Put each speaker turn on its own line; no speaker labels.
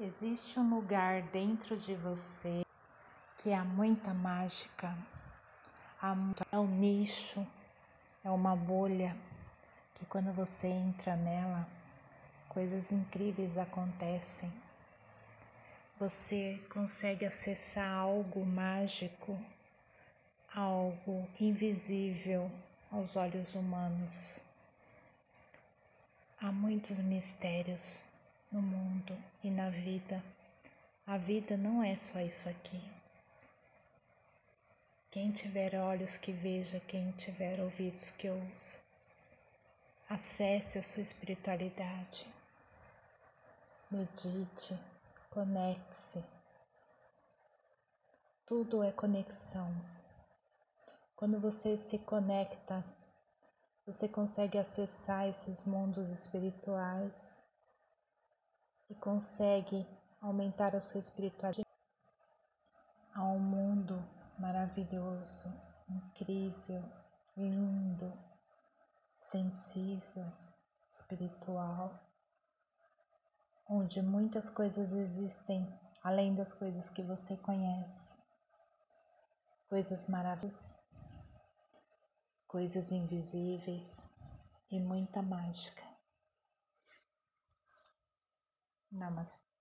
Existe um lugar dentro de você que há muita mágica, é um nicho, é uma bolha que quando você entra nela, coisas incríveis acontecem. Você consegue acessar algo mágico, algo invisível aos olhos humanos. Há muitos mistérios no mundo e na vida. A vida não é só isso aqui. Quem tiver olhos que veja, quem tiver ouvidos que ouça. Acesse a sua espiritualidade. Medite, conecte-se. Tudo é conexão. Quando você se conecta, você consegue acessar esses mundos espirituais e consegue aumentar a sua espiritualidade a um mundo maravilhoso, incrível, lindo, sensível, espiritual, onde muitas coisas existem além das coisas que você conhece, coisas maravilhosas, coisas invisíveis e muita mágica. ನಮಸ್ತೆ